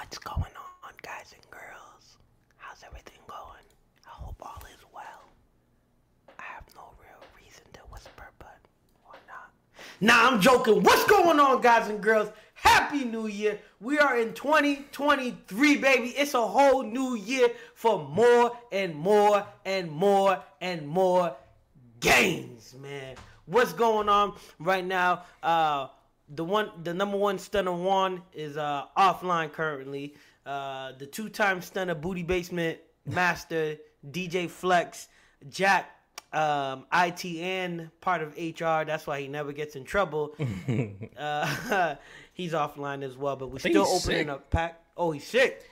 What's going on, guys and girls? How's everything going? I hope all is well. I have no real reason to whisper, but why not? Nah, I'm joking. What's going on, guys and girls? Happy New Year. We are in 2023, baby. It's a whole new year for more and more and more and more games, man. What's going on right now? Uh the one the number one stunner one is uh offline currently. Uh the two-time stunner booty basement master DJ Flex Jack um ITN part of HR that's why he never gets in trouble. uh he's offline as well, but we're still opening sick. up pack. Oh, he's sick.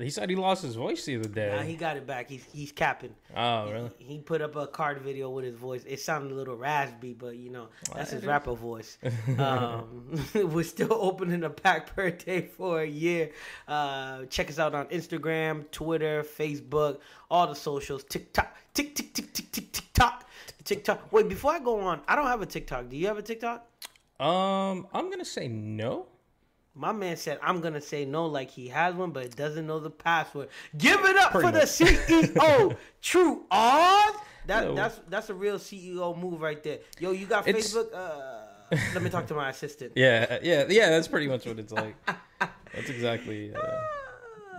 He said he lost his voice the other day. Nah, he got it back. He's he's capping. oh, really? He put up a card video with his voice. It sounded a little raspy, but you know that's his rapper voice. Um, we're still opening a pack per day for a year. Uh, check us out on Instagram, Twitter, Facebook, all the socials. TikTok, tick tick tick tick tick TikTok, TikTok. Wait, before I go on, I don't have a TikTok. Do you have a TikTok? Um, I'm gonna say no. My man said I'm gonna say no like he has one, but doesn't know the password. Give it up Pretty for much. the CEO. True Oz. That that's that's a real CEO move right there. Yo, you got It's- Facebook? Uh, let me talk to my assistant. Yeah, yeah, yeah. That's pretty much what it's like. That's exactly. Uh,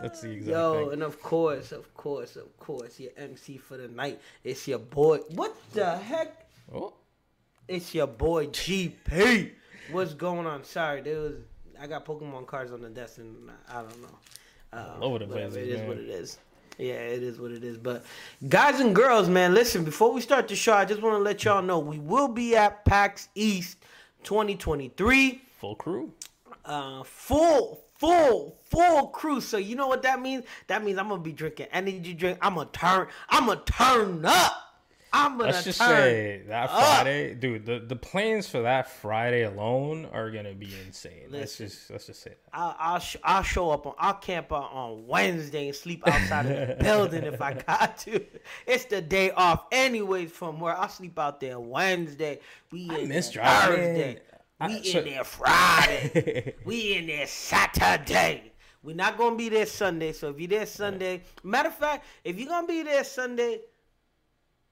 that's the exact Yo, thing. and of course, of course, of course, your MC for the night. It's your boy. What the heck? Oh, It's your boy GP. What's going on? Sorry, there was I got Pokemon cards on the desk and I don't know. Uh, over the place, It is man. what it is. Yeah, it is what it is. But guys and girls, man, listen. Before we start the show, I just want to let y'all know we will be at PAX East 2023 full crew. uh, full, full, full crew. So you know what that means? That means I'm gonna be drinking energy drink. I'm gonna turn. I'm gonna turn up. I'm gonna Let's just say that up. Friday, dude. The the plans for that Friday alone are gonna be insane. Let's just let's just say that. I'll I'll, sh- I'll show up on. I'll camp out on Wednesday and sleep outside of the building if I got to. It's the day off, anyways. From where I'll sleep out there Wednesday. We in miss there driving. Thursday. I- We so- in there Friday. we in there Saturday. We're not gonna be there Sunday. So if you're there Sunday, matter of fact, if you're gonna be there Sunday,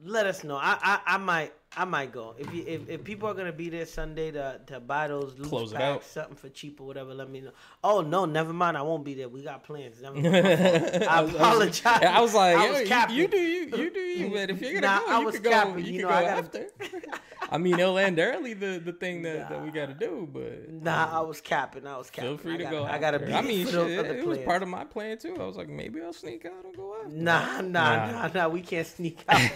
let us know. I I, I might I might go. If you if, if people are gonna be there Sunday to to buy those loose Close it packs, out. something for cheap or whatever, let me know. Oh no, never mind. I won't be there. We got plans. Never mind. I apologize. I was like, I was you- capping. you, do you, you do you. But if you're gonna Nah, go, I you could go. You you know, go I gotta- after. I mean, it'll end early. The the thing that, that we got to do, but Nah, um, I was capping. I was capping. feel free I to gotta, go. I gotta be. I mean, shit, other it was part of my plan too. I was like, maybe I'll sneak out and go after. Nah, nah, nah, nah, We can't sneak out.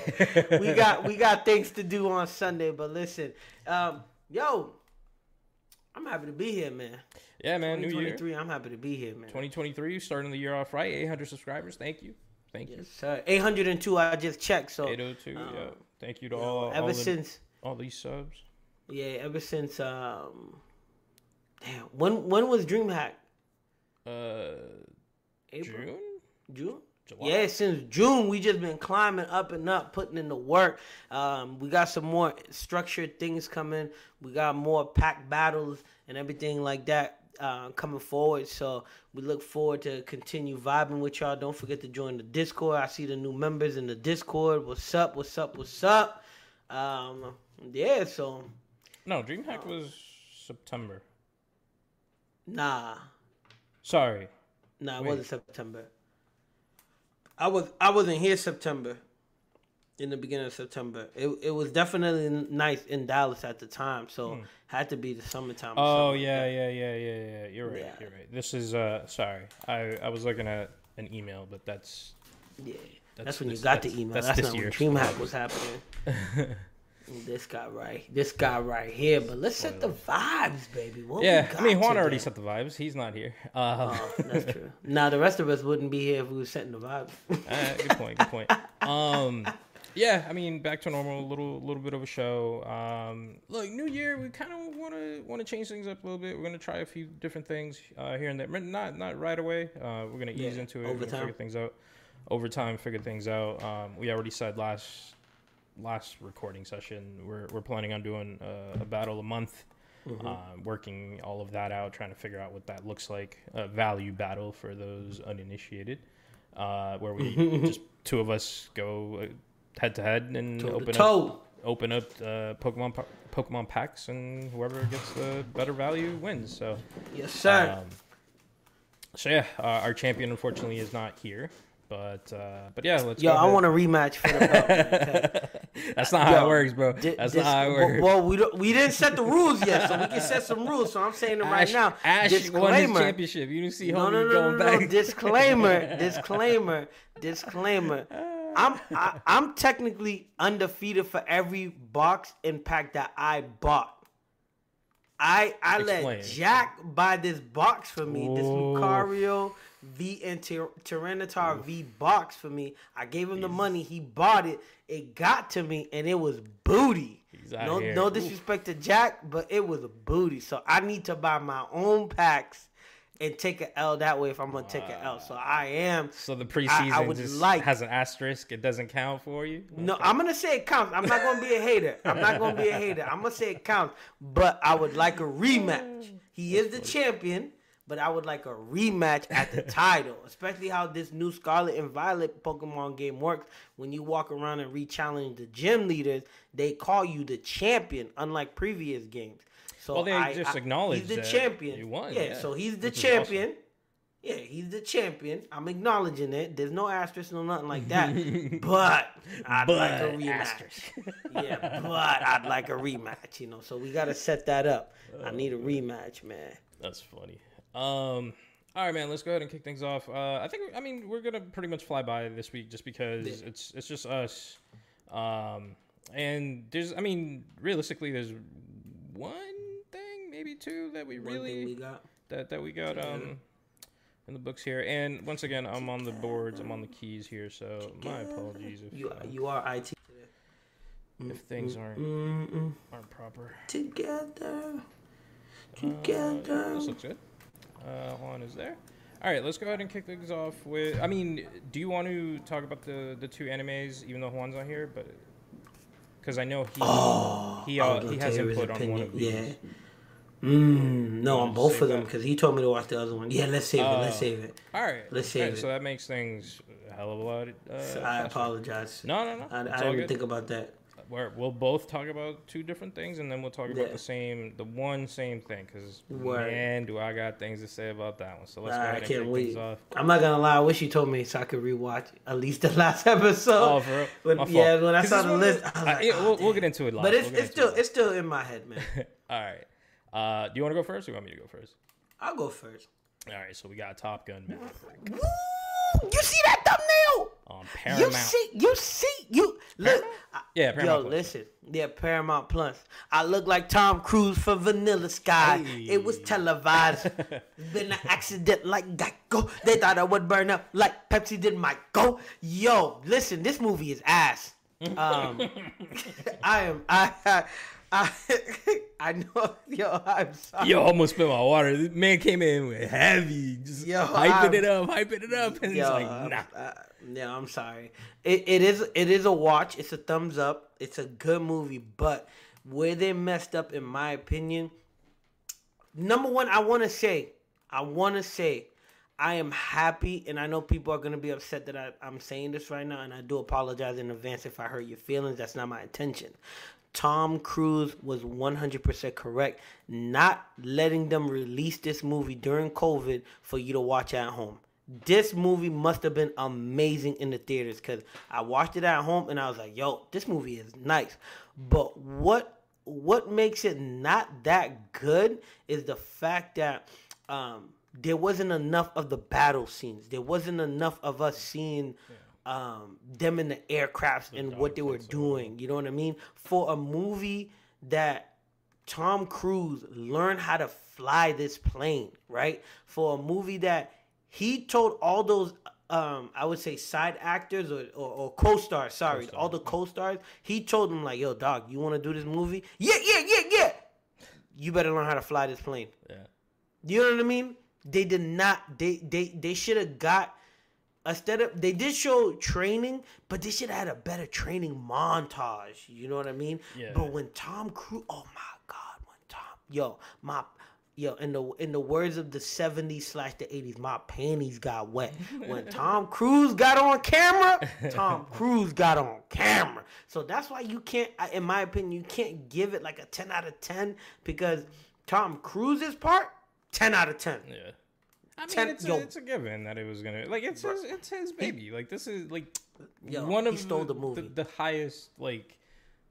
we got we got things to do on Sunday. But listen, um, yo, I'm happy to be here, man. Yeah, man. New year, 2023. I'm happy to be here, man. 2023, starting the year off right. 800 subscribers. Thank you, thank you. Yes, sir. 802. I just checked. So 802. yeah. Thank you to yo, all. ever all, the- since all these subs. yeah, ever since um, damn, when when was DreamHack? Uh, April, June. June. July? Yeah, since June we just been climbing up and up, putting in the work. Um, we got some more structured things coming. We got more pack battles and everything like that uh, coming forward. So we look forward to continue vibing with y'all. Don't forget to join the Discord. I see the new members in the Discord. What's up? What's up? What's up? Um, yeah. So No, DreamHack was September. nah, Sorry. nah, it Wait. wasn't September. I was I wasn't here September. In the beginning of September, it it was definitely nice in Dallas at the time, so had to be the summertime. Hmm. Oh like yeah, yeah, yeah, yeah, yeah. You're right. Yeah. You're right. This is uh sorry. I I was looking at an email, but that's Yeah, that's, That's when you got that's- the email. that's That's, this not when DreamHack was happening. this guy right, this guy right here. But let's set the vibes, baby. What we yeah. I mean, Juan already today? set the vibes. He's not here. Uh, Oh, that's true. now the rest of us wouldn't be here if we were setting the vibes. uh, good point. Good point. Um, yeah. I mean, back to normal. A little little bit of a show. Um, look, New Year. We kind of want to want to change things up a little bit. We're gonna try a few different things uh, here and there. Not not right away. Uh, we're gonna ease Yeah, into it. over time. figure things out. Over time, figure things out. Um, we already said last last recording session we're we're planning on doing uh, a battle a month uh, working all of that out, trying to figure out what that looks like. A value battle for those uninitiated, uh, where we just two of us go head to head and Toe to open up open up uh, Pokemon pa- Pokemon packs, and whoever gets the better value wins. So. Yes, sir. Um, so yeah, uh, our champion unfortunately is not here, but uh, but yeah, let's. Yo, go I ahead. want a rematch for the belt. man. That's not how it works, bro. Di- That's dis- not how it works. Well, we don't, we didn't set the rules yet, so we can set some rules. So I'm saying it right now. Ash won his disclaimer. championship. You didn't see No, homie no, no, no, going no. back. Disclaimer. disclaimer. Disclaimer. I'm I, I'm technically undefeated for every box and pack that I bought. I I Explain. let Jack buy this box for me. This Ooh. Lucario V and Tyr- Tyranitar V box for me. I gave him the money. He bought it. It got to me, and it was booty. No, here. no disrespect to Jack, but it was a booty. So I need to buy my own packs and take an L that way if I'm gonna take an L. So I am. so the preseason I would just like- has an asterisk. It doesn't count for you. No, I'm gonna say it counts. I'm not gonna be a hater. I'm not gonna be a hater. I'm gonna say it counts. But I would like a rematch. He is the champion, but I would like a rematch at the title. Especially how this new Scarlet and Violet Pokemon game works. When you walk around and re-challenge the gym leaders, they call you the champion, unlike previous games. So Well, they I- just I- acknowledge he's the champion. you won, Yeah, yeah, so he's the which champion. Yeah, he's the champion. I'm acknowledging it. There's no asterisk, no nothing like that. but I'd like a rematch. asterisk. yeah, but I'd like a rematch. You know, so we gotta set that up. I need a oh, rematch, man. That's funny. Um, all right, man. Let's go ahead and kick things off. Uh, I think I mean we're gonna pretty much fly by this week just because Yeah. it's it's just us. Um, and there's I mean realistically there's one thing maybe two that we really we got. that that we got um in the books here. And once again, I'm on the boards. I'm on the keys here, so my apologies if You uh, you are IT. if things aren't Mm-mm. aren't proper. Together, Uh, together. this looks good. Uh, Juan is there. All right, let's go ahead and kick things off with. I mean, do you want to talk about the the two animes, even though Juan's not here? But because I know he Oh, he uh, he has tell you his input on one of these. Yeah. Mm, no, on both of them because he told me to watch the other one. Yeah, let's save it. Let's Oh. save it. All right, Let's save it. So that makes things a hell of a lot. Uh, So I apologize. No, no, no. I, I didn't good. think about that. We'll both talk about two different things, and then we'll talk about the same, the one same thing. Because man, do I got things to say about that one. So let's Nah, go I ahead and can't wait. off. I'm not gonna lie. I wish you told me so I could rewatch at least the last episode. Oh, for real? When- My fault. yeah, when I saw the list, I I- like, yeah, oh, we'll, we'll get into it live. But it's We'll it's into it still it's still in my head, man. all right. Uh, do you want to go first, or you want me to go first? I'll go first. All right. So we got Top Gun Maverick Woo! You see that thumbnail? on You see, you see, you look. I- Yeah, Yo, Paramount Plus. listen, yeah, Paramount Plus. I look like Tom Cruise for Vanilla Sky. It was televised. been an accident like Geico. They thought I would burn up like Pepsi did Michael. Yo, listen, this movie is ass. Um, I am, I, I, I, I know, yo, I'm sorry. Yo, almost spilled my water. This man came in with heavy, just Yo, hyping I'm- it up, hyping it up, and Yo, he's like, I'm- nah. uh, yeah, I'm sorry. It, it is it is a watch. It's a thumbs up. It's a good movie, but where they messed up, in my opinion, number one, I want to say, I want to say, I am happy, and I know people are gonna be upset that I, I'm saying this right now, and I do apologize in advance if I hurt your feelings. That's not my intention. Tom Cruise was 100% correct, not letting them release this movie during COVID for you to watch at home. This movie must have been amazing in the theaters because I watched it at home and I was like, "Yo, this movie is nice." But what what makes it not that good is the fact that um, there wasn't enough of the battle scenes. There wasn't enough of us seeing um, them in the aircrafts and what they were doing. You know what I mean? For a movie that Tom Cruise learned how to fly this plane, right? For a movie that he told all those, um, I would say side actors or, or, or co-stars, sorry, all the co-stars, he told them like, yo, dog, you want to do this movie? Yeah, yeah, yeah, yeah. You better learn how to fly this plane. Yeah. You know what I mean? They did not. They they they should have got instead of they did show training, but they should have had a better training montage. You know what I mean? Yeah. But when Tom Cruise, oh my God, when Tom yo, my yo, in the in the words of the 70s slash the 80s, my panties got wet. When Tom Cruise got on camera, Tom Cruise got on camera. So that's why you can't, in my opinion, you can't give it like a 10 out of 10 because Tom Cruise's part, 10 out of 10. Yeah. I mean, it's, yo. a, it's a given that it was gonna like it's his, it's his baby. Like this is like Yo, one of the the, the highest like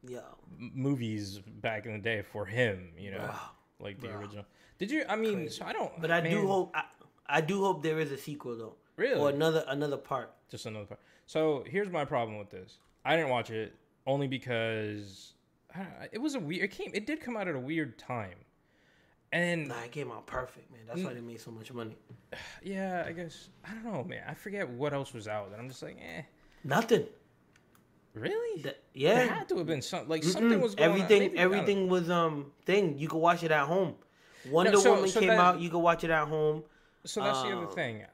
Yo, m- movies back in the day for him. You know, like the original. Did you? I mean, so I don't. but I do hope, I, I do hope there is a sequel though. Really? Or another another part. just another part. So here's my problem with this. I didn't watch it only because I don't, it was a weird. It came. It did come out at a weird time, and Nah, it came out perfect, man. That's why they made so much money. yeah, I guess I don't know, man. I forget what else was out, and I'm just like, eh, Nothing. really? There yeah. had to have been something. Like something Mm, was going everything on. Maybe- everything was um thing. You could watch it at home. Wonder so- Woman so came that- out. You could watch it at home. So that's the other Um, thing.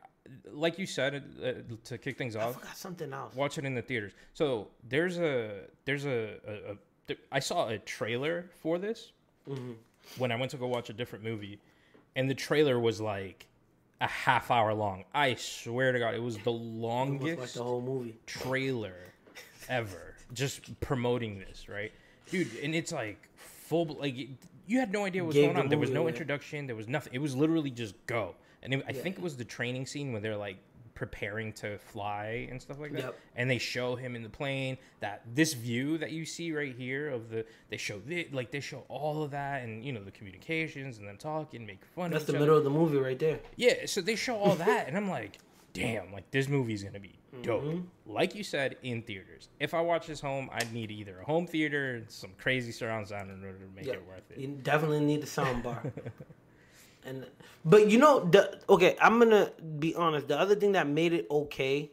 Like you said, uh, to kick things I off, forgot something else. watch it in the theaters. So there's a there's a, a, a there- I saw a trailer for this Mm-hmm. When I went to go watch a different movie, and the trailer was like a half hour long. I swear to God, it was the longest like the whole movie. trailer ever, just promoting this, right, dude? And it's like full, like you had no idea what was Gave going the on. There was movie no away. introduction. There was nothing. It was literally just go. And it, I think it was the training scene where they're like preparing to fly and stuff like that. Yep. And they show him in the plane that this view that you see right here of the they show thi- like they show all of that and you know the communications and them talking, make fun That's the middle other. of the movie right there. Yeah, so they show all that, and I'm like, damn, like this movie's gonna be dope. Mm-hmm. Like you said, in theaters. If I watch this home, I'd need either a home theater and some crazy surround sound in order to make Yeah, it worth it. you definitely need the sound bar. and but you know the okay, I'm gonna be honest. The other thing that made it okay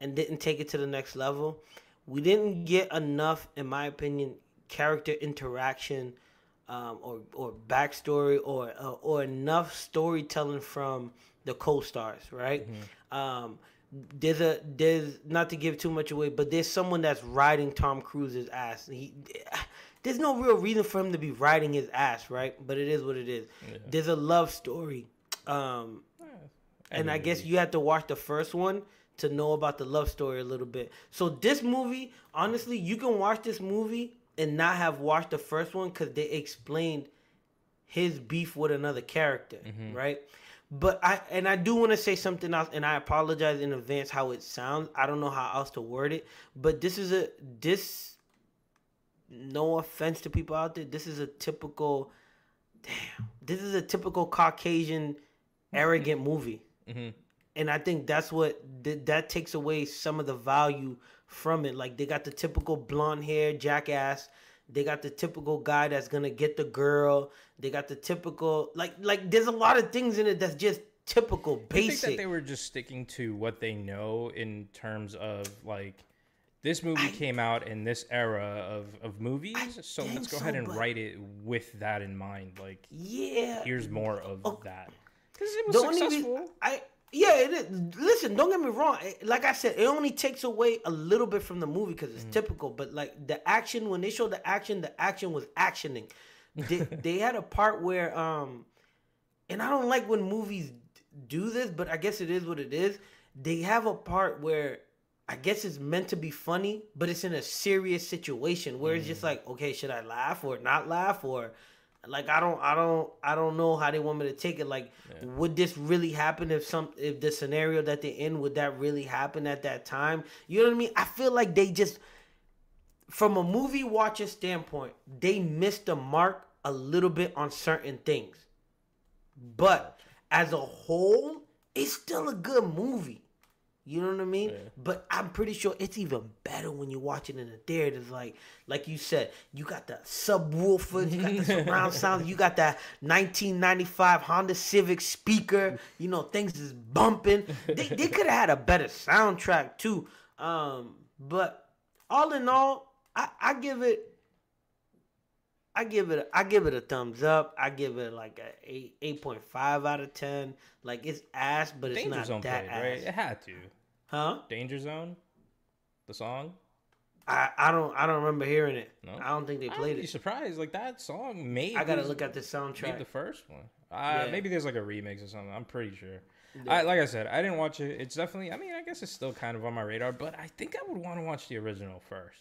and didn't take it to the next level, we didn't get enough, in my opinion, character interaction. Um, or or backstory or uh, or enough storytelling from the co-stars, right? Um, there's a there's not to give too much away, but there's someone that's riding Tom Cruise's ass. He there's no real reason for him to be riding his ass, right? But it is what it is. There's a love story, um, and I guess you have to watch the first one to know about the love story a little bit. So this movie, honestly, you can watch this movie and not have watched the first one because they explained his beef with another character, right? But I and I do want to say something else, and I apologize in advance how it sounds. I don't know how else to word it, but this is a this. No offense to people out there, this is a typical. Damn, this is a typical Caucasian, arrogant movie, mm-hmm. and I think that's what th- that takes away some of the value from it. Like they got the typical blonde hair jackass. They got the typical guy that's gonna get the girl. They got the typical like like. There's a lot of things in it that's just typical, basic. I think that they were just sticking to what they know in terms of like this movie came out in this era of, of movies, so let's go so, ahead and write it with that in mind. Like yeah, here's more of Oh. that because it was the successful. I yeah it is. Listen, don't get me wrong. Like I said, it only takes away a little bit from the movie because Mm. it's typical. But like the action, when they show the action, the action was actioning. They, they had a part where um, and I don't like when movies do this, but I guess it is what it is. They have a part where I guess it's meant to be funny, but it's in a serious situation where it's just Mm. like, okay, should I laugh or not laugh or like I don't I don't I don't know how they want me to take it. Like, would this really happen if some if the scenario that they're in would that really happen at that time? You know what I mean? I feel like they just from a movie watcher standpoint, they missed the mark a little bit on certain things. But as a whole, it's still a good movie. You know what I mean? But I'm pretty sure it's even better when you watch it in the theater. It's like, like you said, you got the subwoofers, you got the surround sound, you got that 1995 Honda Civic speaker. You know, things is bumping. They, they could have had a better soundtrack too. Um, but all in all, I, I give it. I give it. I give it a thumbs up. I give it like a eight eight point five out of ten. Like it's ass, but it's Danger not Zone that played, right? ass. It had to. Huh? Danger Zone, the song. I, I don't I don't remember hearing it. No? I don't think they played it. surprised. Like that song made. I gotta look at the soundtrack. the first one. Uh, Yeah. Maybe there's like a remix or something. I'm pretty sure. I, like I said, I didn't watch it. It's definitely. I mean, I guess it's still kind of on my radar, but I think I would want to watch the original first,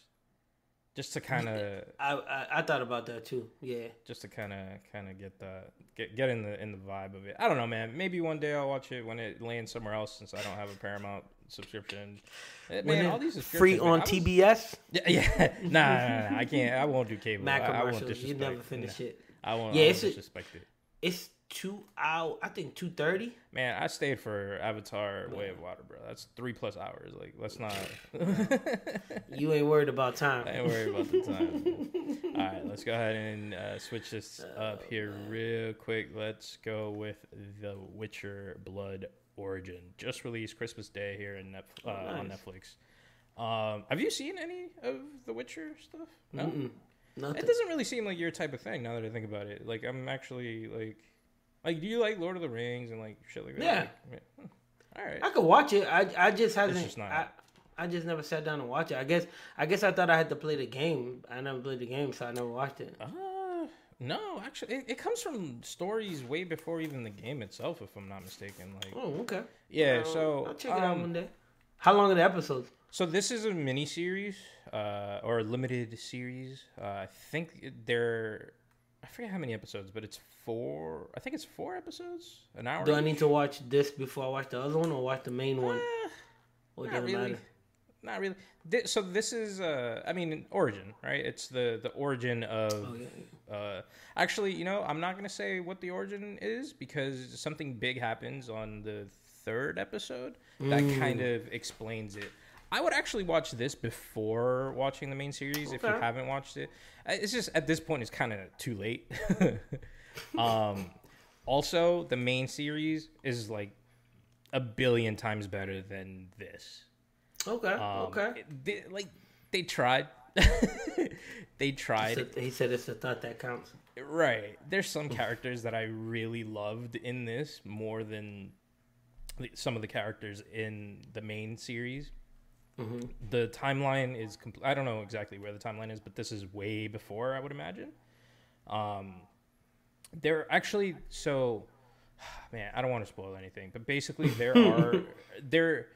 just to kind of, I, I I thought about that too. Yeah. just to kind of, kind of get the get get in the in the vibe of it. I don't know, man. Maybe one day I'll watch it when it lands somewhere else, since I don't have a Paramount subscription. Eh, When Man, all these free on man, I was- TBS. Yeah, yeah. Nah, nah, nah, nah, I can't. I won't do cable. Mac I, I won't commercials. You disrespect. never finish nah, it. I won't. Yeah, I won't it's a- disrespect it. It's two hour. I think two thirty. Man, I stayed for Avatar: Way of Water, bro. That's three plus hours. Like, let's not. You ain't worried about time. I ain't worried about the time. All right, let's go ahead and uh, switch this up here real quick. Let's go with The Witcher: Blood Origin, just released Christmas Day here in Netf- uh, on. Netflix. Um, have you seen any of The Witcher stuff? No. Mm-mm. It doesn't really seem like your type of thing. Now that I think about it, like I'm actually like, like, do you like Lord of the Rings and like shit like that? Yeah. Like, All right. I could watch it. I I just haven't. just not- I, I just never sat down and watched it. I guess I guess I thought I had to play the game. I never played the game, so I never watched it. Uh, no, actually, it, it comes from stories way before even the game itself, if I'm not mistaken. Like, Oh, okay. yeah. Uh, So, I'll check it out um, one day. How long are the episodes? so this is a mini series, uh, or a limited series. Uh, I think they're, I forget how many episodes, but it's four. I think it's four episodes, an hour. Do I each. need to watch this before I watch the other one, or watch the main one? Eh, Or not doesn't really. matter? Not really. Thi- So this is, uh, I mean, origin, right? It's the the origin of. Oh, yeah. Uh, actually, you know, I'm not gonna say what the origin is because something big happens on the third episode that kind of explains it. I would actually watch this before watching the main series if you haven't watched it. Uh, It's just at this point it's kind of too late. um, also, the main series is like a billion times better than this. Okay. Um, okay. they, like they tried. they tried. So he said it's the thought that counts. Right. There's some characters that I really loved in this more than some of the characters in the main series. The timeline is compl- I don't know exactly where the timeline is, but this is way before I would imagine. Um, there actually so man, I don't want to spoil anything, but basically there are there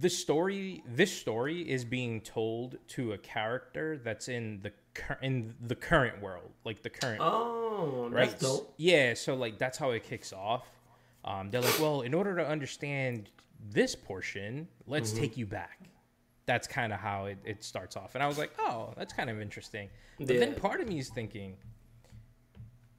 the story this story is being told to a character that's in the cur- in the current world, like the current Oh, right? Yeah, so like that's how it kicks off. Um, they're like, well, in order to understand this portion, let's Mm-hmm. take you back. That's kind of how it, it starts off. And I was like, oh, that's kind of interesting. But then part of me is thinking,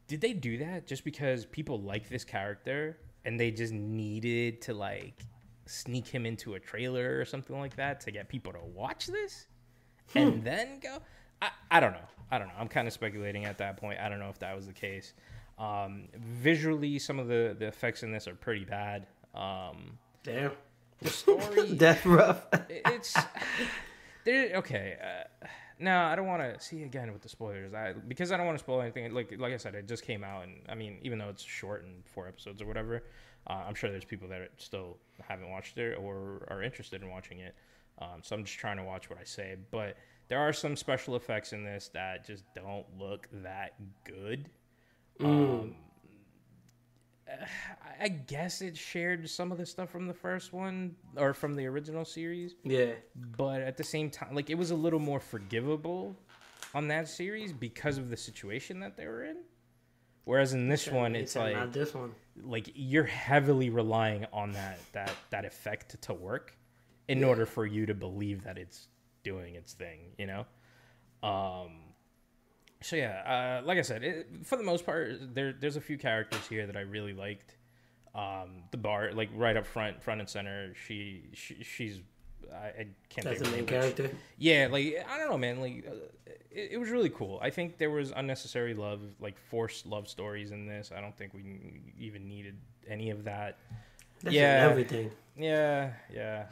did they do that just because people like this character and they just needed to like sneak him into a trailer or something like that to get people to watch this and then go? I, I don't know. I don't know. I'm kind of speculating at that point. I don't know if that was the case. Um, visually, some of the, the effects in this are pretty bad. Um, Damn. The story That's rough. it's there okay uh, now i don't want to see again with the spoilers i because i don't want to spoil anything like like i said it just came out and i mean even though it's short and four episodes or whatever uh, i'm sure there's people that still haven't watched it or are interested in watching it um, so i'm just trying to watch what i say but there are some special effects in this that just don't look that good um, I- guess it shared some of the stuff from the first one or from the original series, yeah. but at the same time, like it was a little more forgivable on that series because of the situation that they were in. Whereas in this one, it's like not this one. like you're heavily relying on that that that effect to work in order for you to believe that it's doing its thing you know um so yeah uh like i said it, for the most part there there's a few characters here that i really liked um the bar like right up front front and center she, she she's I, I can't That's the main character. yeah, like I don't know, man. Like uh, it, it was really cool. I think there was unnecessary love, like forced love stories in this. I don't think we even needed any of that. That's Yeah. everything. Yeah, yeah.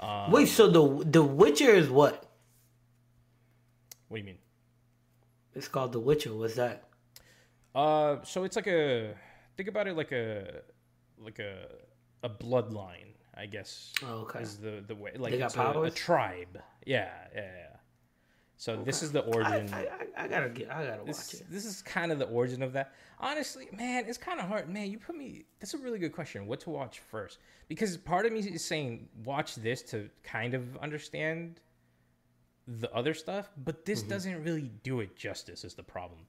Um, Wait, so the the Witcher is what? what do you mean? It's called The Witcher. What's that? Uh, so it's like a think about it like a like a a bloodline, I guess. Oh, okay. Is the the way like They got it's a, a tribe? Yeah, yeah, yeah. So this is the origin. I, I, I gotta get. I gotta watch it. this is kind of the origin of that. Honestly, man, it's kind of hard. Man, you put me. That's a really good question. What to watch first? Because part of me is saying watch this to kind of understand the other stuff, but this Mm-hmm. doesn't really do it justice. Is the problem?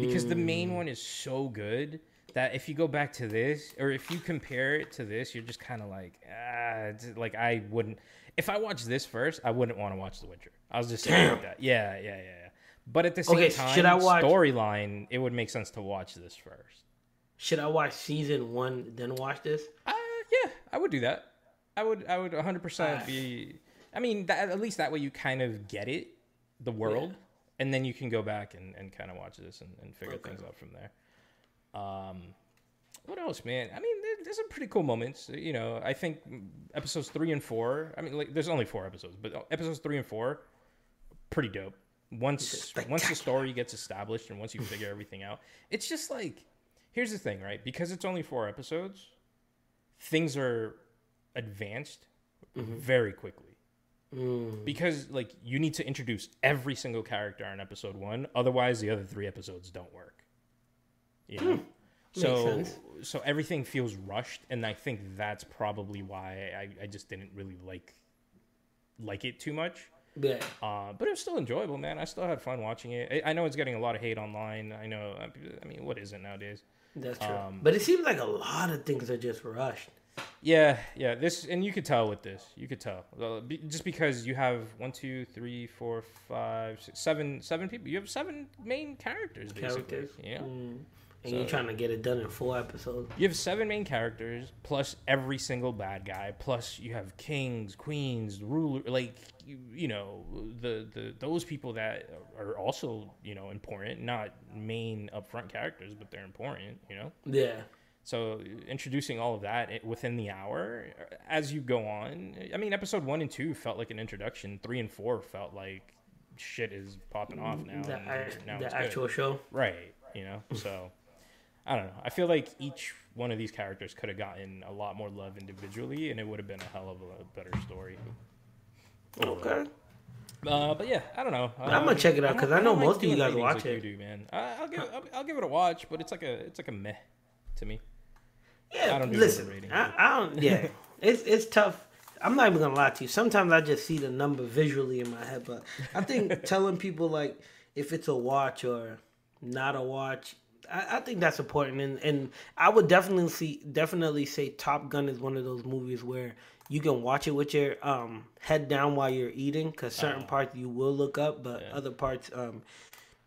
Because the main Mm. one is so good that if you go back to this, or if you compare it to this, you're just kind of like, ah, like I wouldn't. If I watched this first, I wouldn't want to watch The Witcher. I was just saying like that. Yeah, yeah, yeah, yeah. But at the same Okay, time, should I watch- storyline, it would make sense to watch this first. Should I watch season one then watch this? Uh, yeah, I would do that. I would, I would 100 percent be. I mean, that, at least that way you kind of get it, the world, and then you can go back and, and kind of watch this and, and figure Okay. things out from there. Um, what else, man? I mean, there, there's some pretty cool moments. You know, I think episodes three and four. I mean, like, there's only four episodes, but episodes three and four, pretty dope. Once once the story gets established and once you figure everything out, it's just like, here's the thing, right? Because it's only four episodes, things are advanced very quickly. Because like you need to introduce every single character on episode one, otherwise the other three episodes don't work. You know? So so everything feels rushed, and I think that's probably why I, I just didn't really like like it too much. Yeah. Uh, but it was still enjoyable, man. I still had fun watching it. I, I know it's getting a lot of hate online. I know. I mean, what is it nowadays? That's true. Um, but it seems like a lot of things are just rushed. Yeah, yeah. This and you could tell with this. You could tell Uh, just because you have one, two, three, four, five, six, seven, seven people. You have seven main characters, basically. Characters. Yeah. Mm. And you're trying to get it done in four episodes. You have seven main characters plus every single bad guy. Plus you have kings, queens, ruler. Like you, you know the the those people that are also you know important, not main upfront characters, but they're important. You know. Yeah. So introducing all of that within the hour as you go on. I mean, episode one and two felt like an introduction. Three and four felt like shit is popping off now. The, and act- now the it's good. actual show. right. You know, so I don't know. I feel like each one of these characters could have gotten a lot more love individually, and it would have been a hell of a better story. Okay. Uh, but yeah, I don't know. I'm gonna check it out because I know don't most of you guys watch like it. You do, man. I, I'll give I'll, I'll give it a watch, but it's like a it's like a meh to me. Yeah. I don't do listen. I, I don't. Yeah. it's it's tough. I'm not even gonna lie to you. Sometimes I just see the number visually in my head, but I think telling people like if it's a watch or not a watch, I, I think that's important. And and I would definitely see definitely say Top Gun is one of those movies where you can watch it with your um, head down while you're eating, because certain Uh-huh. parts you will look up, but other parts um,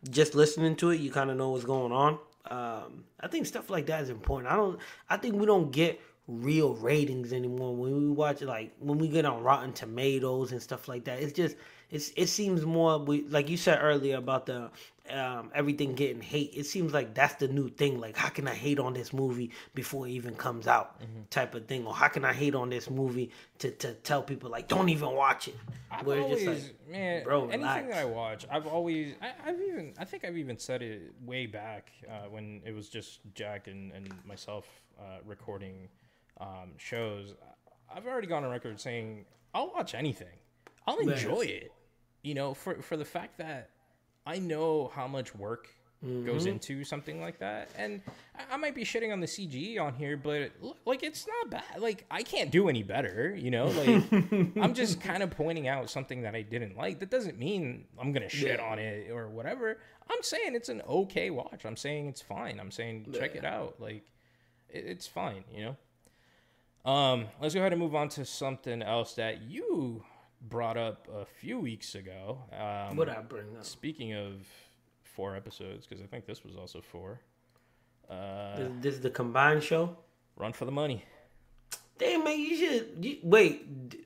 just listening to it, you kind of know what's going on. Um, I think stuff like that is important. I don't. I think we don't get real ratings anymore when we watch like when we get on Rotten Tomatoes and stuff like that. It's just it's it seems more we like you said earlier about the um, everything getting hate. It seems like that's the new thing. Like how can I hate on this movie before it even comes out, type of thing, or how can I hate on this movie to to tell people like don't even watch it. I've Where always, just like, man, bro, anything relax. that I watch, I've always, I, I've even, I think I've even said it way back uh, when it was just Jack and, and myself uh, recording um, shows. I've already gone on record saying I'll watch anything. I'll enjoy it, you know, for for the fact that I know how much work goes Mm-hmm. into something like that, and I, I might be shitting on the CG on here, but like it's not bad. Like I can't do any better, you know. Like I'm just kind of pointing out something that I didn't like. That doesn't mean I'm gonna shit on it or whatever. I'm saying it's an okay watch. I'm saying it's fine. I'm saying check it out. Like it, it's fine, you know. Um, let's go ahead and move on to something else that you brought up a few weeks ago. Um, what I bring up. Speaking of four episodes, because I think this was also four. Uh, This, this is the combined show. Run for the money. Damn man, you should you, wait. d-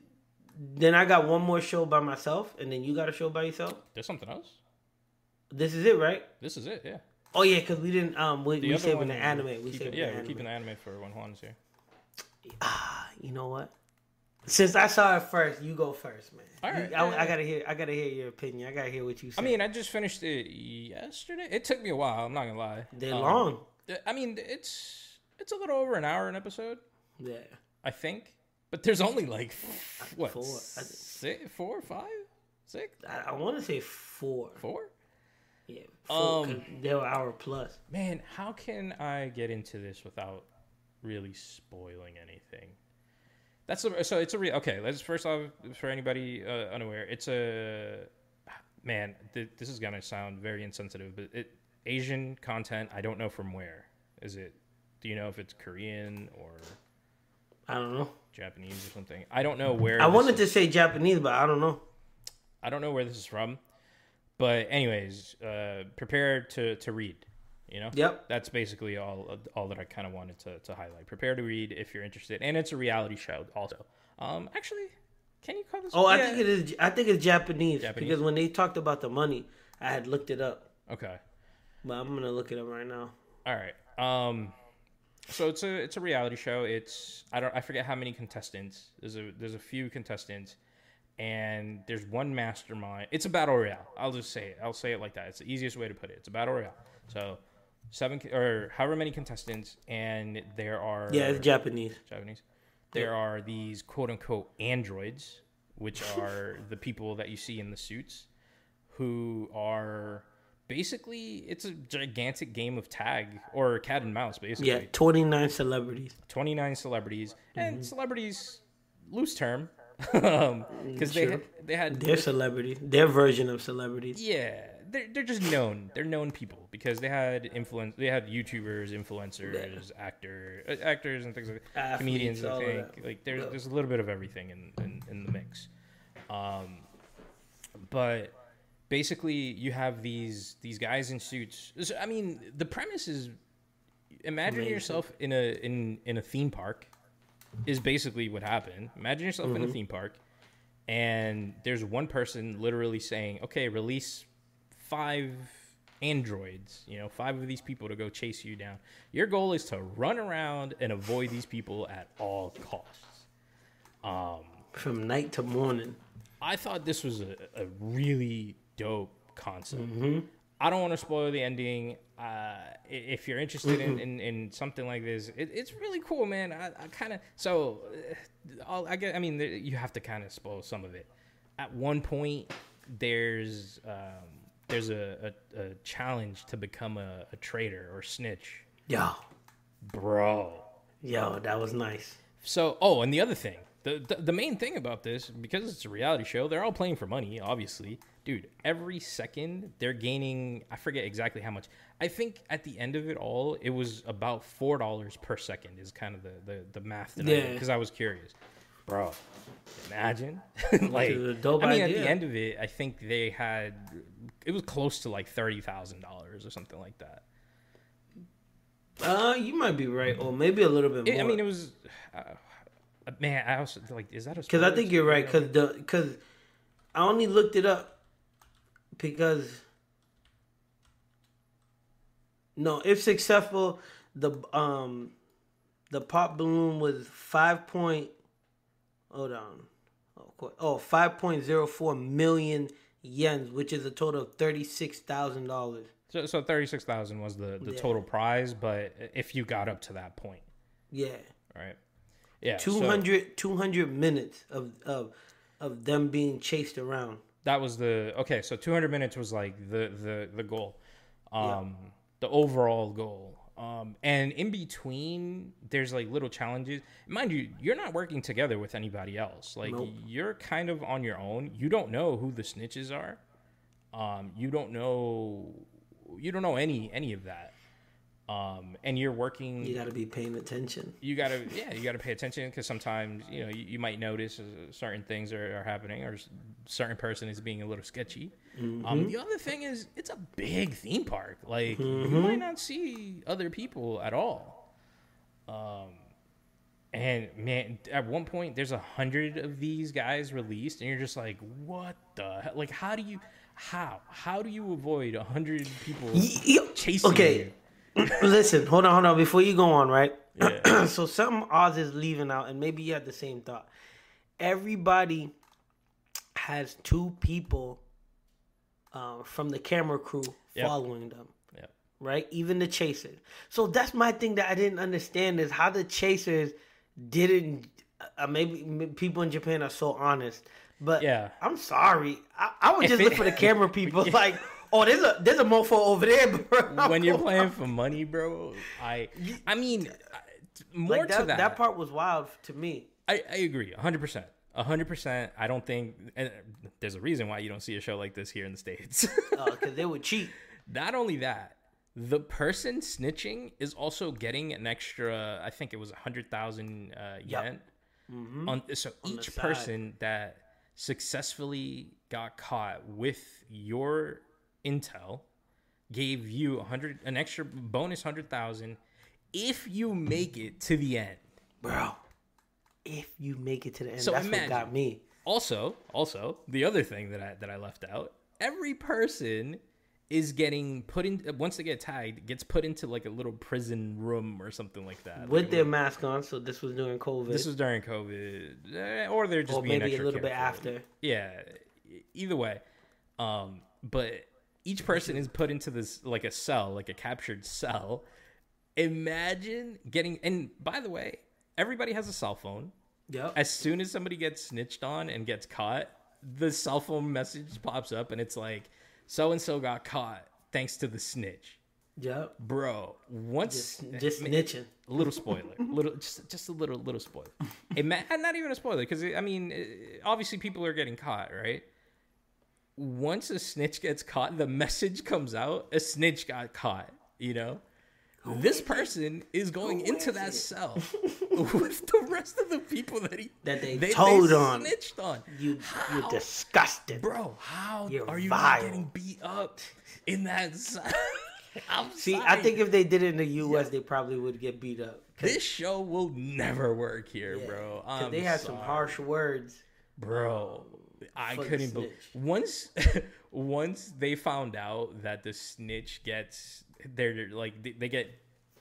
Then I got one more show by myself, and then you got a show by yourself. There's something else. This is it, right? This is it. Yeah. Oh yeah, because we didn't. Um, we, The we saving the anime. We it, yeah, the we're anime. keeping the anime for when Juan's here. Ah, you know what? Since I saw it first, you go first, man. All You- I, right. I gotta hear. I gotta hear your opinion. I gotta hear what you say. I mean, I just finished it yesterday. It took me a while. I'm not gonna lie. they're Um, long. I mean, it's it's a little over an hour an episode, Yeah. I think. But there's only like what Four. Six, four five, Six, I, I want to say four. four. Yeah, four, Um, they were hour plus. Man, how can I get into this without really spoiling anything? That's a, so it's a real okay. Let's first off for anybody uh, unaware, it's a man. Th- this is gonna sound very insensitive, but it Asian content. I don't know from where is it. Do you know if it's Korean or I don't know. Japanese or something? I don't know where. I wanted is- to say Japanese, but I don't know. I don't know where this is from, but anyways, uh, prepare to to read. You know. Yep. That's basically all all that I kind of wanted to, to highlight. Prepare to read if you're interested, and it's a reality show also. Um, actually, can you call this? Oh, I Yeah. think it is. I think it's Japanese, Japanese? because when they talked about the money, I had looked it up, Okay. but I'm gonna look it up right now. All right. Um, so it's a it's a reality show. It's I don't I forget how many contestants. There's a there's a few contestants, and there's one mastermind. It's a battle royale. I'll just say it. I'll say it like that. It's the easiest way to put it. It's a battle royale. So seven or however many contestants, and there are Yeah, it's Japanese. Japanese. There are these quote unquote androids, which are the people that you see in the suits, who are basically it's a gigantic game of tag or cat and mouse, basically. Yeah, 29 celebrities. 29 celebrities Mm-hmm. and celebrities loose term because they had, they had Their celebrities. Their version of celebrities. yeah they're, they're just known. They're known people because they had influence they had youtubers influencers actor uh, actors and things like that. Athletes, comedians i think. like there's, there's a little bit of everything in, in, in the mix. Um, but basically you have these these guys in suits. So, i mean the premise is imagine Amazing. yourself in a in in a theme park is basically what happened. Imagine yourself in a Mm-hmm. theme park and there's one person literally saying okay release five androids you know five of these people to go chase you down your goal is to run around and avoid these people at all costs um From night to morning. I thought this was a, a really dope concept. Mm-hmm. I don't want to spoil the ending. Uh, if you're interested in, in, in something like this, it, it's really cool, man. I, I kind of so uh, I'll, I get. I mean, you have to kind of spoil some of it. At one point, there's um, there's a, a, a challenge to become a, a traitor or snitch, Yo, bro. yo, that was nice. So, oh, and the other thing, the, the the main thing about this, because it's a reality show, they're all playing for money, obviously. Dude, every second they're gaining. I forget exactly how much. I think at the end of it all, it was about four dollars per second. Is kind of the the, the math that I Yeah. because I was curious, bro. Imagine, like, is a dope I mean, at the end of it, I think they had it was close to like thirty thousand dollars or something like that. Uh, you might be right, or maybe a little bit It, more. I mean, it was. Uh, man, I also like. Is that a? Because I think you're right. Because the because I only looked it up because no, if successful, the um the pop balloon was five point. Hold on. Oh, Oh, 5.04 million yens, which is a total of $36,000. So, so thirty six thousand was the the Yeah. total prize, but if you got up to that point, Yeah. right? Yeah, so 200, 200 minutes of, of, of them being chased around. that was the okay. So two hundred minutes was like the the the goal, um, the overall goal. Um, and in between, there's like little challenges. Mind you, you're not working together with anybody else. Like Nope. you're kind of on your own. You don't know who the snitches are. Um, you don't know. You don't know any any of that. Um, and you're working. You got to be paying attention. you gotta yeah you gotta pay attention because sometimes you know you, you might notice uh, certain things are, are happening or certain person is being a little sketchy um, the other thing is it's a big theme park like you might not see other people at all um, and man at one point there's a hundred of these guys released and you're just like what the hell? like how do you how how do you avoid a hundred people Y- y- chasing okay. you Listen, hold on, hold on. Before you go on, right? Yeah. so something Oz is leaving out, and maybe you had the same thought. Everybody has two people uh, from the camera crew Yep. following them, yeah right? Even the chasers. So that's my thing that I didn't understand is how the chasers didn't uh, maybe, maybe people in Japan are so honest, but Yeah. I'm sorry. I, I would just it- look for the camera people. Like, oh, there's a there's a mofo over there, bro. when you're playing for money, bro, I I mean more like that, to that. that part was wild to me. I, I agree, hundred percent, hundred percent. I don't think and there's a reason why you don't see a show like this here in the states. because they would cheat. Not only that, the person snitching is also getting an extra. I think it was a hundred thousand uh, yen. On so each person that successfully got caught with your intel gave you a hundred an extra bonus hundred thousand if you make it to the end. bro. If you make it to the end, So that's imagine. what got me. Also, also the other thing that I that I left out, every person is getting put in once they get tagged, gets put into like a little prison room or something like that. With Like, their mask on, so this was during COVID, this was during COVID, eh, or they're just or being maybe a little bit after. Yeah, either way, um, but each person is put into this like a cell, like a captured cell. Imagine getting and by the way, everybody has a cell phone Yep. as soon as somebody gets snitched on and gets caught, the cell phone message pops up and it's like, so and so got caught thanks to the snitch. Yep. Bro, once Just, just snitching. a little spoiler, little just just a little little spoiler. It ma- not even a spoiler because I mean, obviously people are getting caught, right? Once a snitch gets caught, the message comes out: a snitch got caught. You know, this person is going Who into that it? cell with the rest of the people that he That they told on. snitched on. You, How? you're disgusting. Bro, how You're are you getting beat up in that cell? I'm See, I think if they did it in the U.S., they probably would get beat up. this show will never work here, bro. Because I'm they had some harsh words. bro. I couldn't believe once once they found out that the snitch gets they're like they, they get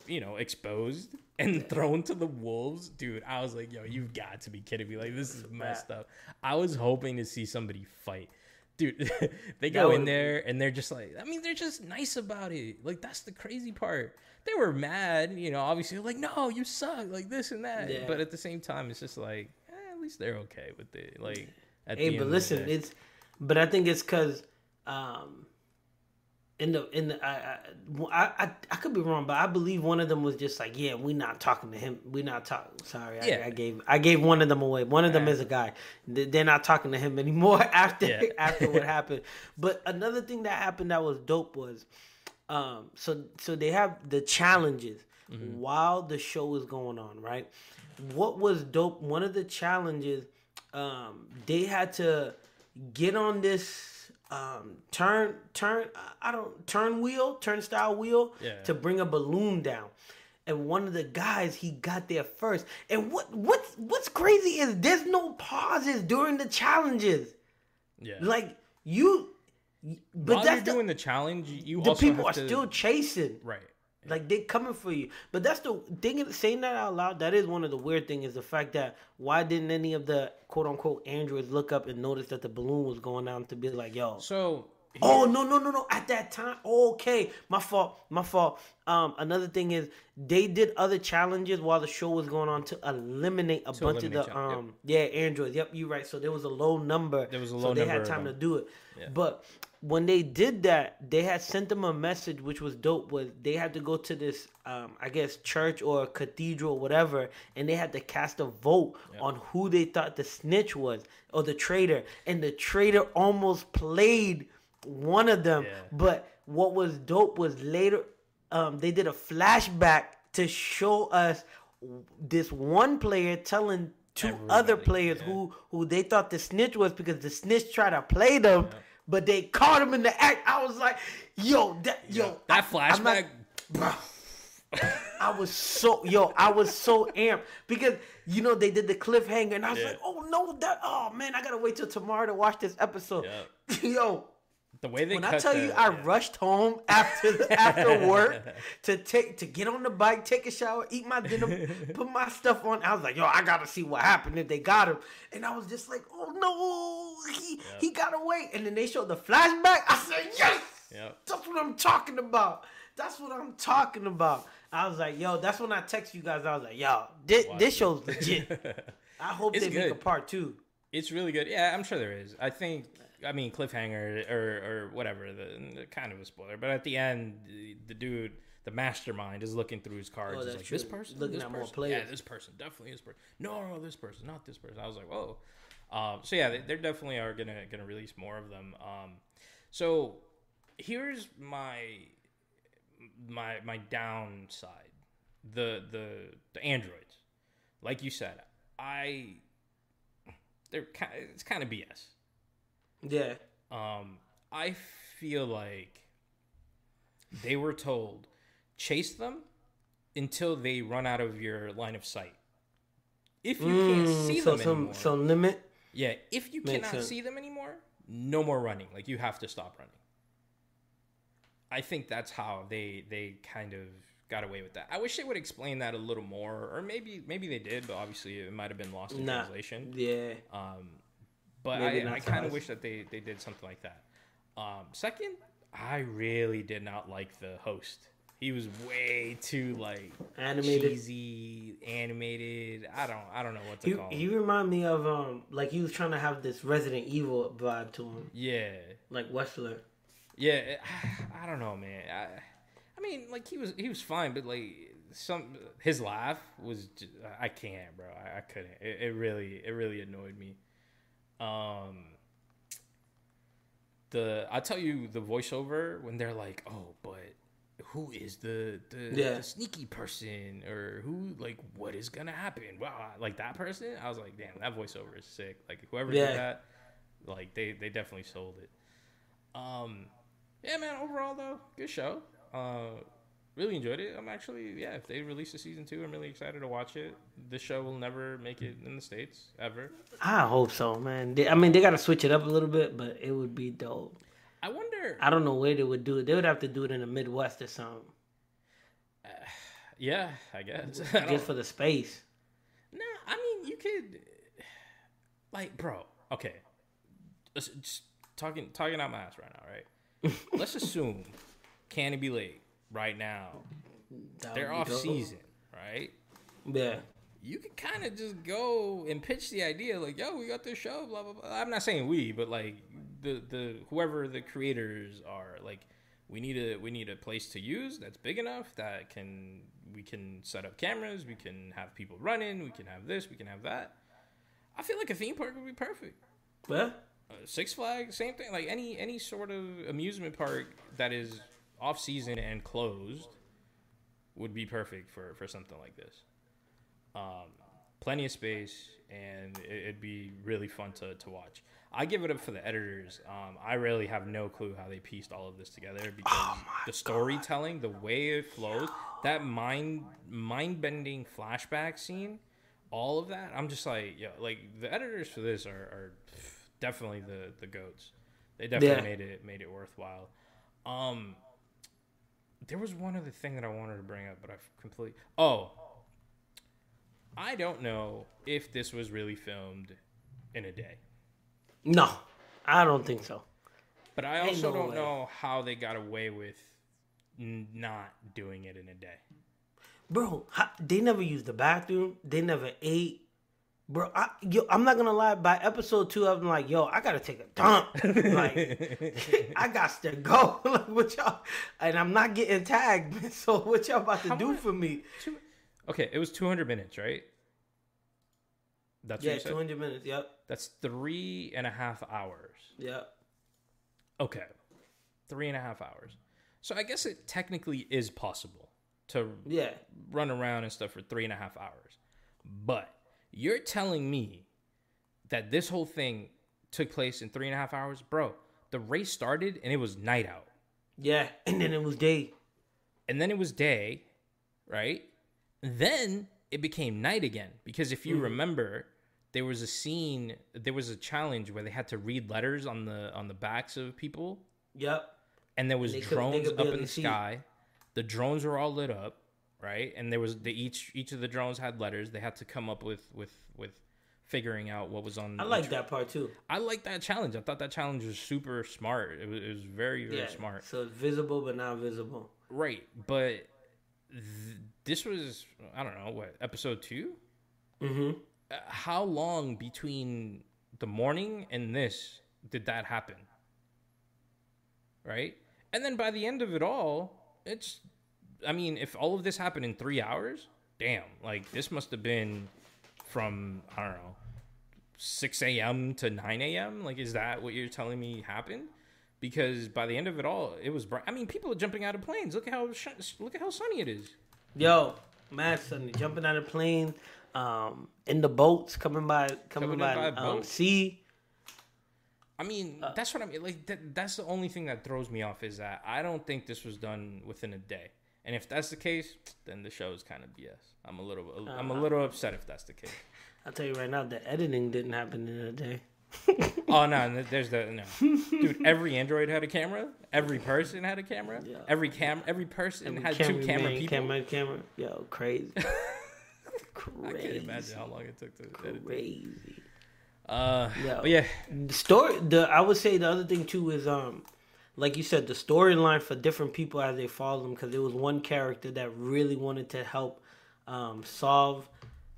you know exposed and thrown to the wolves, dude. I was like, yo, you've got to be kidding me! Like this is messed up. I was hoping to see somebody fight. Dude, they go in there and they're just like, I mean, they're just nice about it. Like that's the crazy part. They were mad, you know. Obviously, like, no, you suck, like this and that. Yeah. But at the same time, it's just like, eh, at least they're okay with it. Like, Hey, but listen, it's. But I think it's because, um, in the in the I, I I I could be wrong, but I believe one of them was just like, yeah, we're not talking to him. We're not talking. Sorry, I, Yeah. I gave I gave one of them away. One of them is a guy. They- They're not talking to him anymore after Yeah. after what happened. But another thing that happened that was dope was, um, so so they have the challenges Mm-hmm. while the show is going on, right? What was dope? One of the challenges, um, they had to get on this um, turn turn I don't turn wheel turnstile wheel Yeah. to bring a balloon down. And one of the guys he got there first. And what what's what's crazy is there's no pauses during the challenges. yeah. Like you, but While that's you're the, doing the challenge, you the people are to, still chasing. right. Like they coming for you. But that's the thing saying that out loud, that is one of the weird things is the fact that why didn't any of the quote unquote androids look up and notice that the balloon was going down to be like, yo. So Oh no no no no! At that time, okay, my fault, my fault. Um, another thing is they did other challenges while the show was going on to eliminate a bunch eliminate of the chal- yep. um yeah androids. Yep, you're right. So there was a low number. There was a so low they had time to do it. But when they did that, they had sent them a message which was dope. Was they had to go to this um I guess church or cathedral whatever, and they had to cast a vote on who they thought the snitch was or the traitor, and the traitor almost played one of them. Yeah. But what was dope was later, um, they did a flashback to show us this one player telling two other players yeah. who who they thought the snitch was because the snitch tried to play them, but they caught him in the act. I was like, yo, that yo, that I- I'm not- flashback, Bro. I was so yo, I was so amped because you know they did the cliffhanger and I was Yeah. like, oh no, that oh man, I gotta wait till tomorrow to watch this episode. yo, the way they when I tell the- you, I rushed home after the, after work to take to get on the bike, take a shower, eat my dinner, put my stuff on. I was like, yo, I gotta see what happened if they got him. And I was just like, oh no, he he got away. And then they showed the flashback. I said, yes, Yep. that's what I'm talking about. That's what I'm talking about. I was like, yo, that's when I text you guys. I was like, yo, this, this show's legit. I hope It's they make a part two. It's really good. Yeah, I'm sure there is. I think. I mean, cliffhanger or or whatever. The, kind of a spoiler, but at the end, the, the dude, the mastermind, is looking through his cards. Oh, like, this person, Looking this at more person. players. Yeah, this person, definitely this person. No, no, this person, not this person. I was like, whoa. Um, so yeah, they, they definitely are gonna gonna release more of them. Um, so here's my my my downside. The the the androids, like you said, I they're kind. It's kind of BS. Yeah. Um, I feel like they were told chase them until they run out of your line of sight. If you can't Mm, see so them some anymore, some limit. yeah, if you cannot sense. see them anymore, no more running. Like you have to stop running. I think that's how they they kind of got away with that. I wish they would explain that a little more, or maybe maybe they did, but obviously it might have been lost in Nah. translation. Yeah. Um, but Maybe I, I kind of wish that they, they did something like that. Um, second, I really did not like the host. He was way too like Animated. cheesy, animated. I don't I don't know what to He, call he him. remind me of um like he was trying to have this Resident Evil vibe to him, Yeah, like Wesker. yeah. it- I don't know, man. I, I mean, like he was he was fine, but like some his laugh was just, I can't, bro. I, I couldn't. It, it really it really annoyed me. Um, the I tell you the voiceover when they're like, oh, but who is the the, Yeah. the sneaky person or who like what is gonna happen? Wow, like that person. I was like, damn, that voiceover is sick. Like whoever Yeah. did that, like they they definitely sold it. Um, yeah, man. Overall though, good show. Uh, really enjoyed it. I'm actually yeah. If they release a season two, I'm really excited to watch it. This show will never make it in the states ever. I hope so, man. They, I mean, they got to switch it up a little bit, but it would be dope. I wonder. I don't know where they would do it. They would have to do it in the Midwest or something, yeah, I guess. I just for the space. Nah, I mean you could, like, bro. Okay, just talking talking out my ass right now, right? Let's assume Canobie Lake right now. That They're off dope. season, right? Yeah, You could kind of just go and pitch the idea, like, "Yo, we got this show." Blah blah blah. I'm not saying we, but like the the whoever the creators are, like, we need a we need a place to use that's big enough that can we can set up cameras, we can have people running, we can have this, we can have that. I feel like a theme park would be perfect. well, Uh, Six Flags, same thing. Like any any sort of amusement park that is off season and closed would be perfect for for something like this. Um, plenty of space, and it, it'd be really fun to to watch. I give it up for the editors. Um, I really have no clue how they pieced all of this together because the storytelling, the way it flows, that mind mind bending flashback scene, all of that. I'm just like, yeah, like the editors for this are, are definitely the the goats. They definitely Yeah. made it made it worthwhile. Um, there was one other thing that I wanted to bring up, but I've completely. Oh, I don't know if this was really filmed in a day. no, I don't think so. But I Ain't also no don't way. know how they got away with n- not doing it in a day. Bro, how, they never used the bathroom. They never ate. Bro, I, yo, I'm not gonna lie. By episode two, I'm like, yo, I gotta take a dump. like, I got to go. like, what y'all? And I'm not getting tagged. So what y'all about to How do much- for me? Two, okay, it was 200 minutes, right? That's Yeah, 200 minutes. Yep, That's three and a half hours. yep. Okay. Three and a half hours. So I guess it technically is possible to Yeah, run around and stuff for three and a half hours. But you're telling me that this whole thing took place in three and a half hours? Bro, the race started and it was night out. yeah. And then it was day. And then it was day, right? Then it became night again. Because if you Mm-hmm. remember, there was a scene, there was a challenge where they had to read letters on the on the backs of people Yep. and there was they drones up in the see. sky. The drones were all lit up, right? And there was they each each of the drones had letters. They had to come up with with with figuring out what was on. I like that part too. I like that challenge. I thought that challenge was super smart. It was, it was very very Yeah, smart. So visible but not visible. Right, but th- this was I don't know what episode two. Mm-hmm. uh, how long between the morning and this did that happen? Right? And then by the end of it all, it's I mean, if all of this happened in 3 hours, damn, like this must have been from I don't know, 6 a.m. to 9 a.m. Like, is that what you're telling me happened? Because by the end of it all, it was bright. I mean, people are jumping out of planes. Look at how sh- look at how sunny it is. Yo, mad sunny, jumping out of plane, um, in the boats coming by, coming, Coming by, by um, sea. I mean, that's what I mean. Like, that, that's the only thing that throws me off is that I don't think this was done within a day. And if that's the case, then the show is kind of BS. I'm a little, I'm a little upset if that's the case. I'll tell you right now, the editing didn't happen in a day. Oh no, there's the no, dude. Every Android had a camera. Every person had a camera. Yeah. Every cam, every person Every had two camera cameraman, people. Camera, camera. Yo, crazy. crazy. I crazy. can't imagine how long it took to edit. Crazy. Uh, Yeah. but yeah, The story. The I would say the other thing too is um, like you said, the storyline for different people as they follow them because there was one character that really wanted to help um solve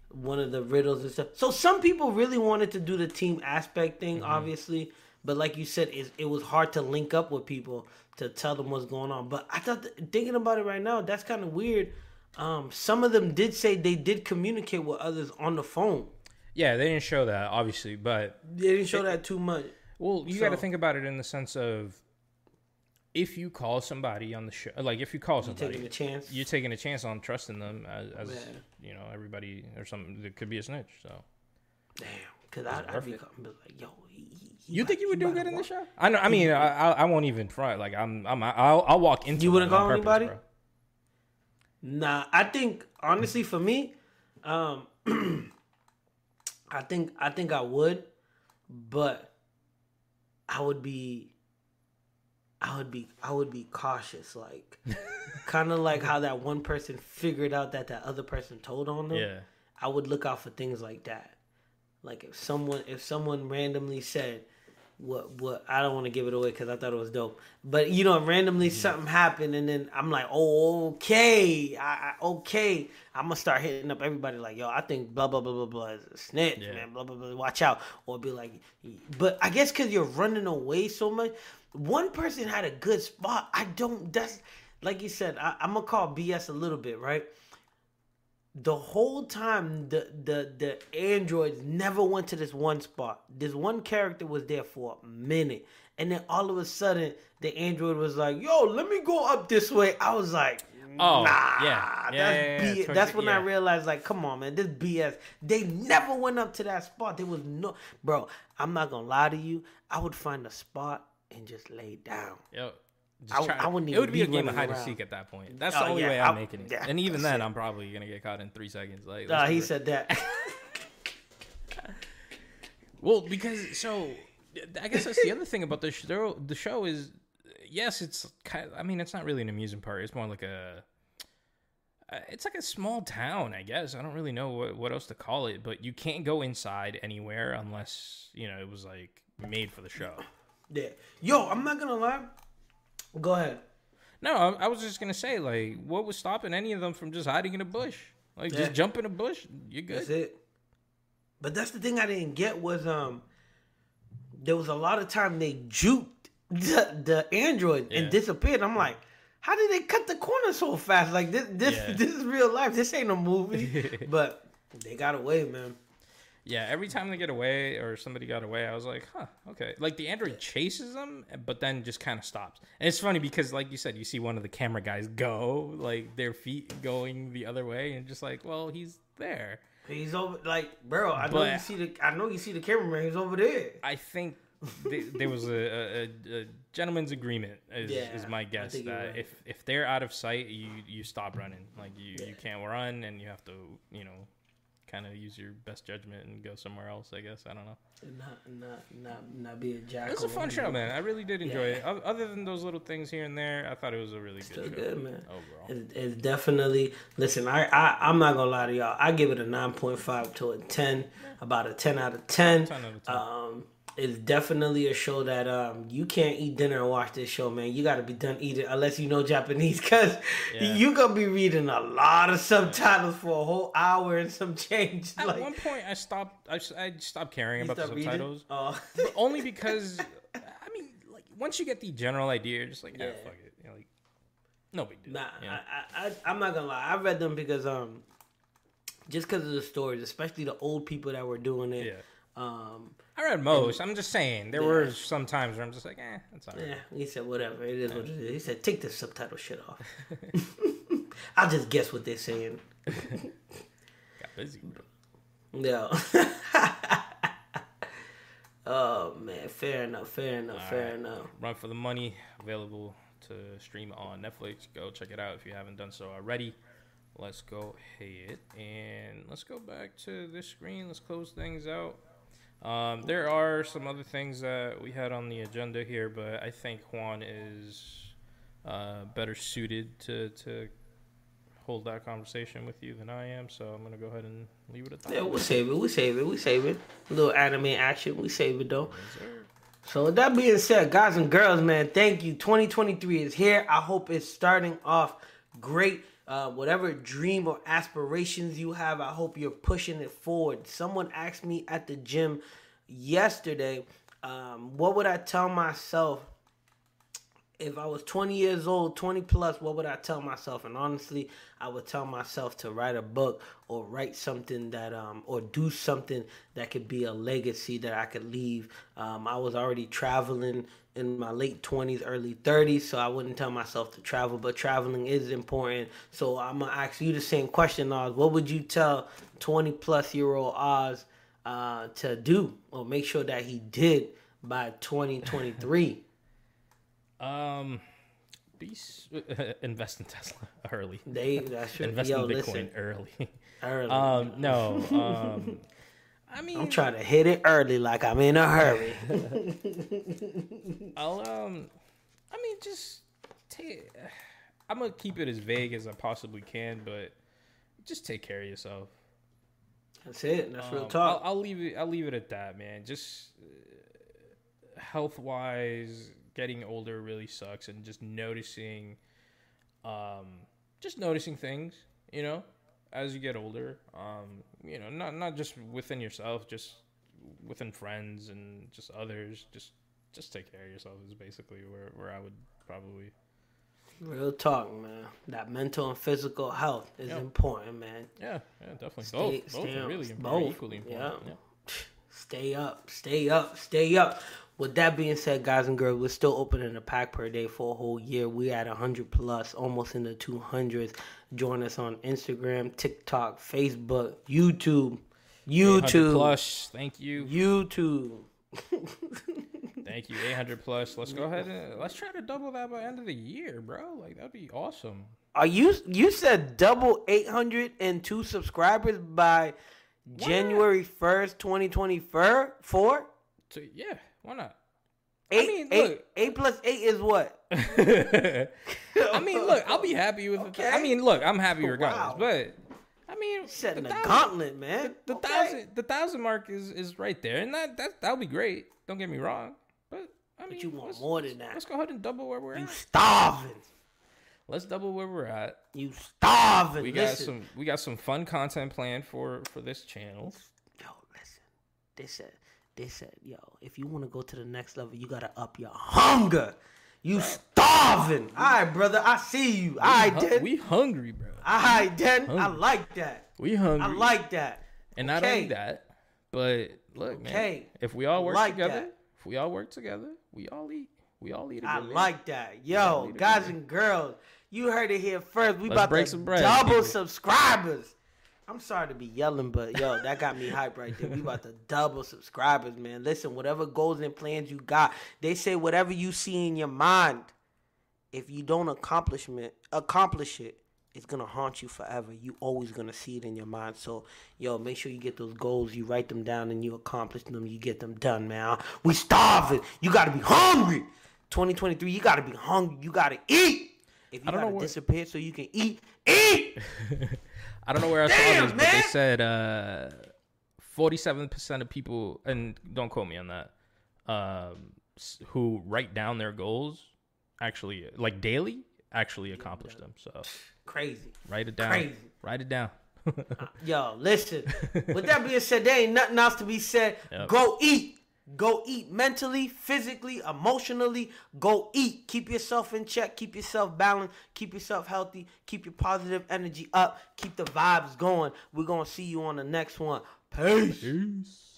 one of the riddles and stuff. So some people really wanted to do the team aspect thing, Mm-hmm. obviously, but like you said, it, it was hard to link up with people to tell them what's going on. But I thought that, thinking about it right now, that's kind of weird. Um, some of them did say they did communicate with others on the phone. yeah, they if you call somebody on the show, like if you call Taking somebody, a chance. you're taking a chance on trusting them as, as you know everybody or something that could be a snitch. So Damn, because I'd, I'd be, be like, yo, he, he- you about- think you would do good in the show? I know. I mean, I, I, I won't even front. Like I'm, I'm, I'll, I'll walk into. You wouldn't call purpose, anybody? bro. Nah, I think honestly for me, um, I think I think I would, but I would be, I would be, I would be cautious, like kind of like how that one person figured out that that other person told on them. Yeah. I would look out for things like that. Like if someone if someone randomly said what what I don't want to give it away because I thought it was dope, but you know randomly something happened and then I'm like oh okay I, I okay I'm gonna start hitting up everybody like yo I think blah blah blah blah blah is a snitch Yeah. man blah blah blah watch out or be like but I guess because you're running away so much one person had a good spot I don't that's like you said I, I'm gonna call BS a little bit right the whole time the the the androids never went to this one spot. This one character was there for a minute, and then all of a sudden the android was like, "Yo, let me go up this way." I was like. Oh, nah, yeah. Yeah, that's yeah, yeah, B- That's when I realized, like, come on, man, this BS. They never went up to that spot. There was no, bro. I'm not gonna lie to you. I would find a spot and just lay down. Yo, I- I wouldn't it would be, be a game of hide and seek at that point. That's Oh, the only yeah, way I'm I- making it. yeah, and even then, it. I'm probably gonna get caught in three seconds. Like, he said that. Well, because so I guess that's the other thing about the show. The show is yes, it's kind. I mean, it's not really an amusement park. It's more like a. uh, It's like a small town, I guess. I don't really know what, what else to call it, but you can't go inside anywhere unless you know it was like made for the show. Yeah. Yo, I'm not gonna lie. Go ahead. No, I, I was just gonna say, like, what was stopping any of them from just hiding in a bush? Like, Yeah. just jump in a bush, you're That's good. it. But that's the thing I didn't get was um there was a lot of time they juked the, the android Yeah. and disappeared. I'm like, how did they cut the corner so fast? Like this this Yeah. this is real life. This ain't a movie. but they got away, man. Yeah, every time they get away or somebody got away, I was like, huh, okay. Like the android chases them, but then just kind of stops. And it's funny because, like you said, you see one of the camera guys go, like their feet going the other way, and just like, well, he's there. He's over like, bro, I know you see the I know you see the cameraman, he's over there. I think th- there was a, a, a, gentleman's agreement, is, Yeah, is my guess. That right. if, if they're out of sight, you, you stop running. Like, you, you can't run, and you have to, you know, kind of use your best judgment and go somewhere else, I guess. I don't know. Not not not not be a jack. It was a fun show, man. I really did enjoy it. O- Other than those little things here and there, I thought it was a really Still good show good, man. overall. It's, it's definitely listen. I, I I'm not gonna lie to y'all. I give it a nine point five to a ten, about a ten out of ten. 10 out of 10. Um, it's definitely a show that um you can't eat dinner and watch this show, man. You got to be done eating unless you know Japanese, cause Yeah. you gonna be reading a lot of subtitles for a whole hour and some change. At like one point, I stopped. I, I stopped caring about the subtitles, Oh. but only because I mean, like once you get the general idea, you're just like, yeah, fuck it, you know, like no big deal. Nah, you know? I, I, I, I'm not gonna lie. I read them because um, just because of the stories, especially the old people that were doing it. yeah. Um, I read most. I'm just saying there Yeah. were some times where I'm just like, eh, that's alright. yeah, he said whatever. It is what it is. He said take the subtitle shit off. I'll just guess what they're saying. Got busy. Bro. Yeah. oh man, fair enough. Fair enough. fair Alright. enough. Run for the Money available to stream on Netflix. Go check it out if you haven't done so already. Let's go ahead and let's go back to this screen. Let's close things out. Um, there are some other things that we had on the agenda here, but I think Juan is uh, better suited to, to hold that conversation with you than I am. So I'm gonna go ahead and leave it at that. Yeah, we'll save it. We save it. We save it. A little anime action. We save it though. Yes. So with that being said, guys and girls, man, thank you. 2023 is here. I hope it's starting off great. Uh, whatever dream or aspirations you have, I hope you're pushing it forward. Someone asked me at the gym yesterday, um, what would I tell myself if I was 20 years old, 20 plus, what would I tell myself? And honestly, I would tell myself to write a book or write something that, um, or do something that could be a legacy that I could leave. Um, I was already traveling in my late 20s, early 30s, so I wouldn't tell myself to travel, but traveling is important. So I'm gonna ask you the same question, Oz. What would you tell 20 plus year old Oz uh, to do or make sure that he did by 2023? Um, be invest in Tesla early. They that's true. Invest Yo, in Bitcoin listen, early. early. um, no. Um, I mean, I'm trying to hit it early, like I'm in a hurry. I'll um, I mean, just take. I'm gonna keep it as vague as I possibly can, but just take care of yourself. That's it. That's real Um, talk. I'll, I'll leave it. I'll leave it at that, man. Just uh, health wise, getting older really sucks, and just noticing, um, just noticing things. You know, as you get older. Um, you know, not not just within yourself, just within friends and just others. Just just take care of yourself is basically where where I would probably. real talk, man. That mental and physical health is Yeah. important, man. Yeah, yeah, definitely. Stay- both, both are really both, equally important. yeah. Yeah. Stay up, stay up, stay up. With that being said, guys and girls, we're still opening a pack per day for a whole year. We at 100 plus, almost in the 200s. Join us on Instagram, TikTok, Facebook, YouTube, YouTube, plus. Thank you. YouTube. Thank you. 800 plus. Let's go ahead and let's try to double that by end of the year, bro. Like that'd be awesome. Are you you said double 802 subscribers by January 1st, 2024? Four? So yeah, why not? Eight, mean, eight- look. eight plus eight is what? I mean, look, I'll be happy with it. I mean, look, I'm happy regardless. Wow. But I mean, Setting the a thousand- gauntlet, man. The Okay. thousand, the thousand mark is is right there, and that that that'll be great. Don't get me wrong, but I mean, but you want more than that. Let's go ahead and double where we're at. You at. starving. Let's double where we're at. You starving. We got listen. some we got some fun content planned for for this channel. Yo, listen. They said, they said, yo, if you want to go to the next level, you gotta up your hunger. You starving. All right, brother. I see you. All right, then. we hungry, bro. All right, then. I like that. We hungry. I like that. and not okay. only that, but look, man. If we all work Like together, that. if we all work together, we all eat. We all eat. A I good meal. like that. Yo, guys and girls, you heard it here first. We Let's about break to some bread, double subscribers. I'm sorry to be yelling, but yo, that got me hyped right there. We about to double subscribers, man. Listen, whatever goals and plans you got, they say whatever you see in your mind, if you don't accomplishment accomplish it, it's gonna haunt you forever. You always gonna see it in your mind. So, yo, make sure you get those goals, you write them down, and you accomplish them. You get them done, man. We starving. You gotta be hungry. 2023, you gotta be hungry. You gotta eat. If you gotta what- disappear so you can eat, eat. I don't know where I saw Damn, this, but they man. said uh, 47% of people, and don't quote me on that, um, who write down their goals, actually like daily, actually accomplish them. So Crazy. write it down. Crazy. Write it down. Yo, listen. With that being said, there ain't nothing else to be said. Yep. Go eat. Go eat mentally, physically, emotionally. Go eat. Keep yourself in check. Keep yourself balanced. Keep yourself healthy. Keep your positive energy up. Keep the vibes going. We're going to see you on the next one. Peace. Peace.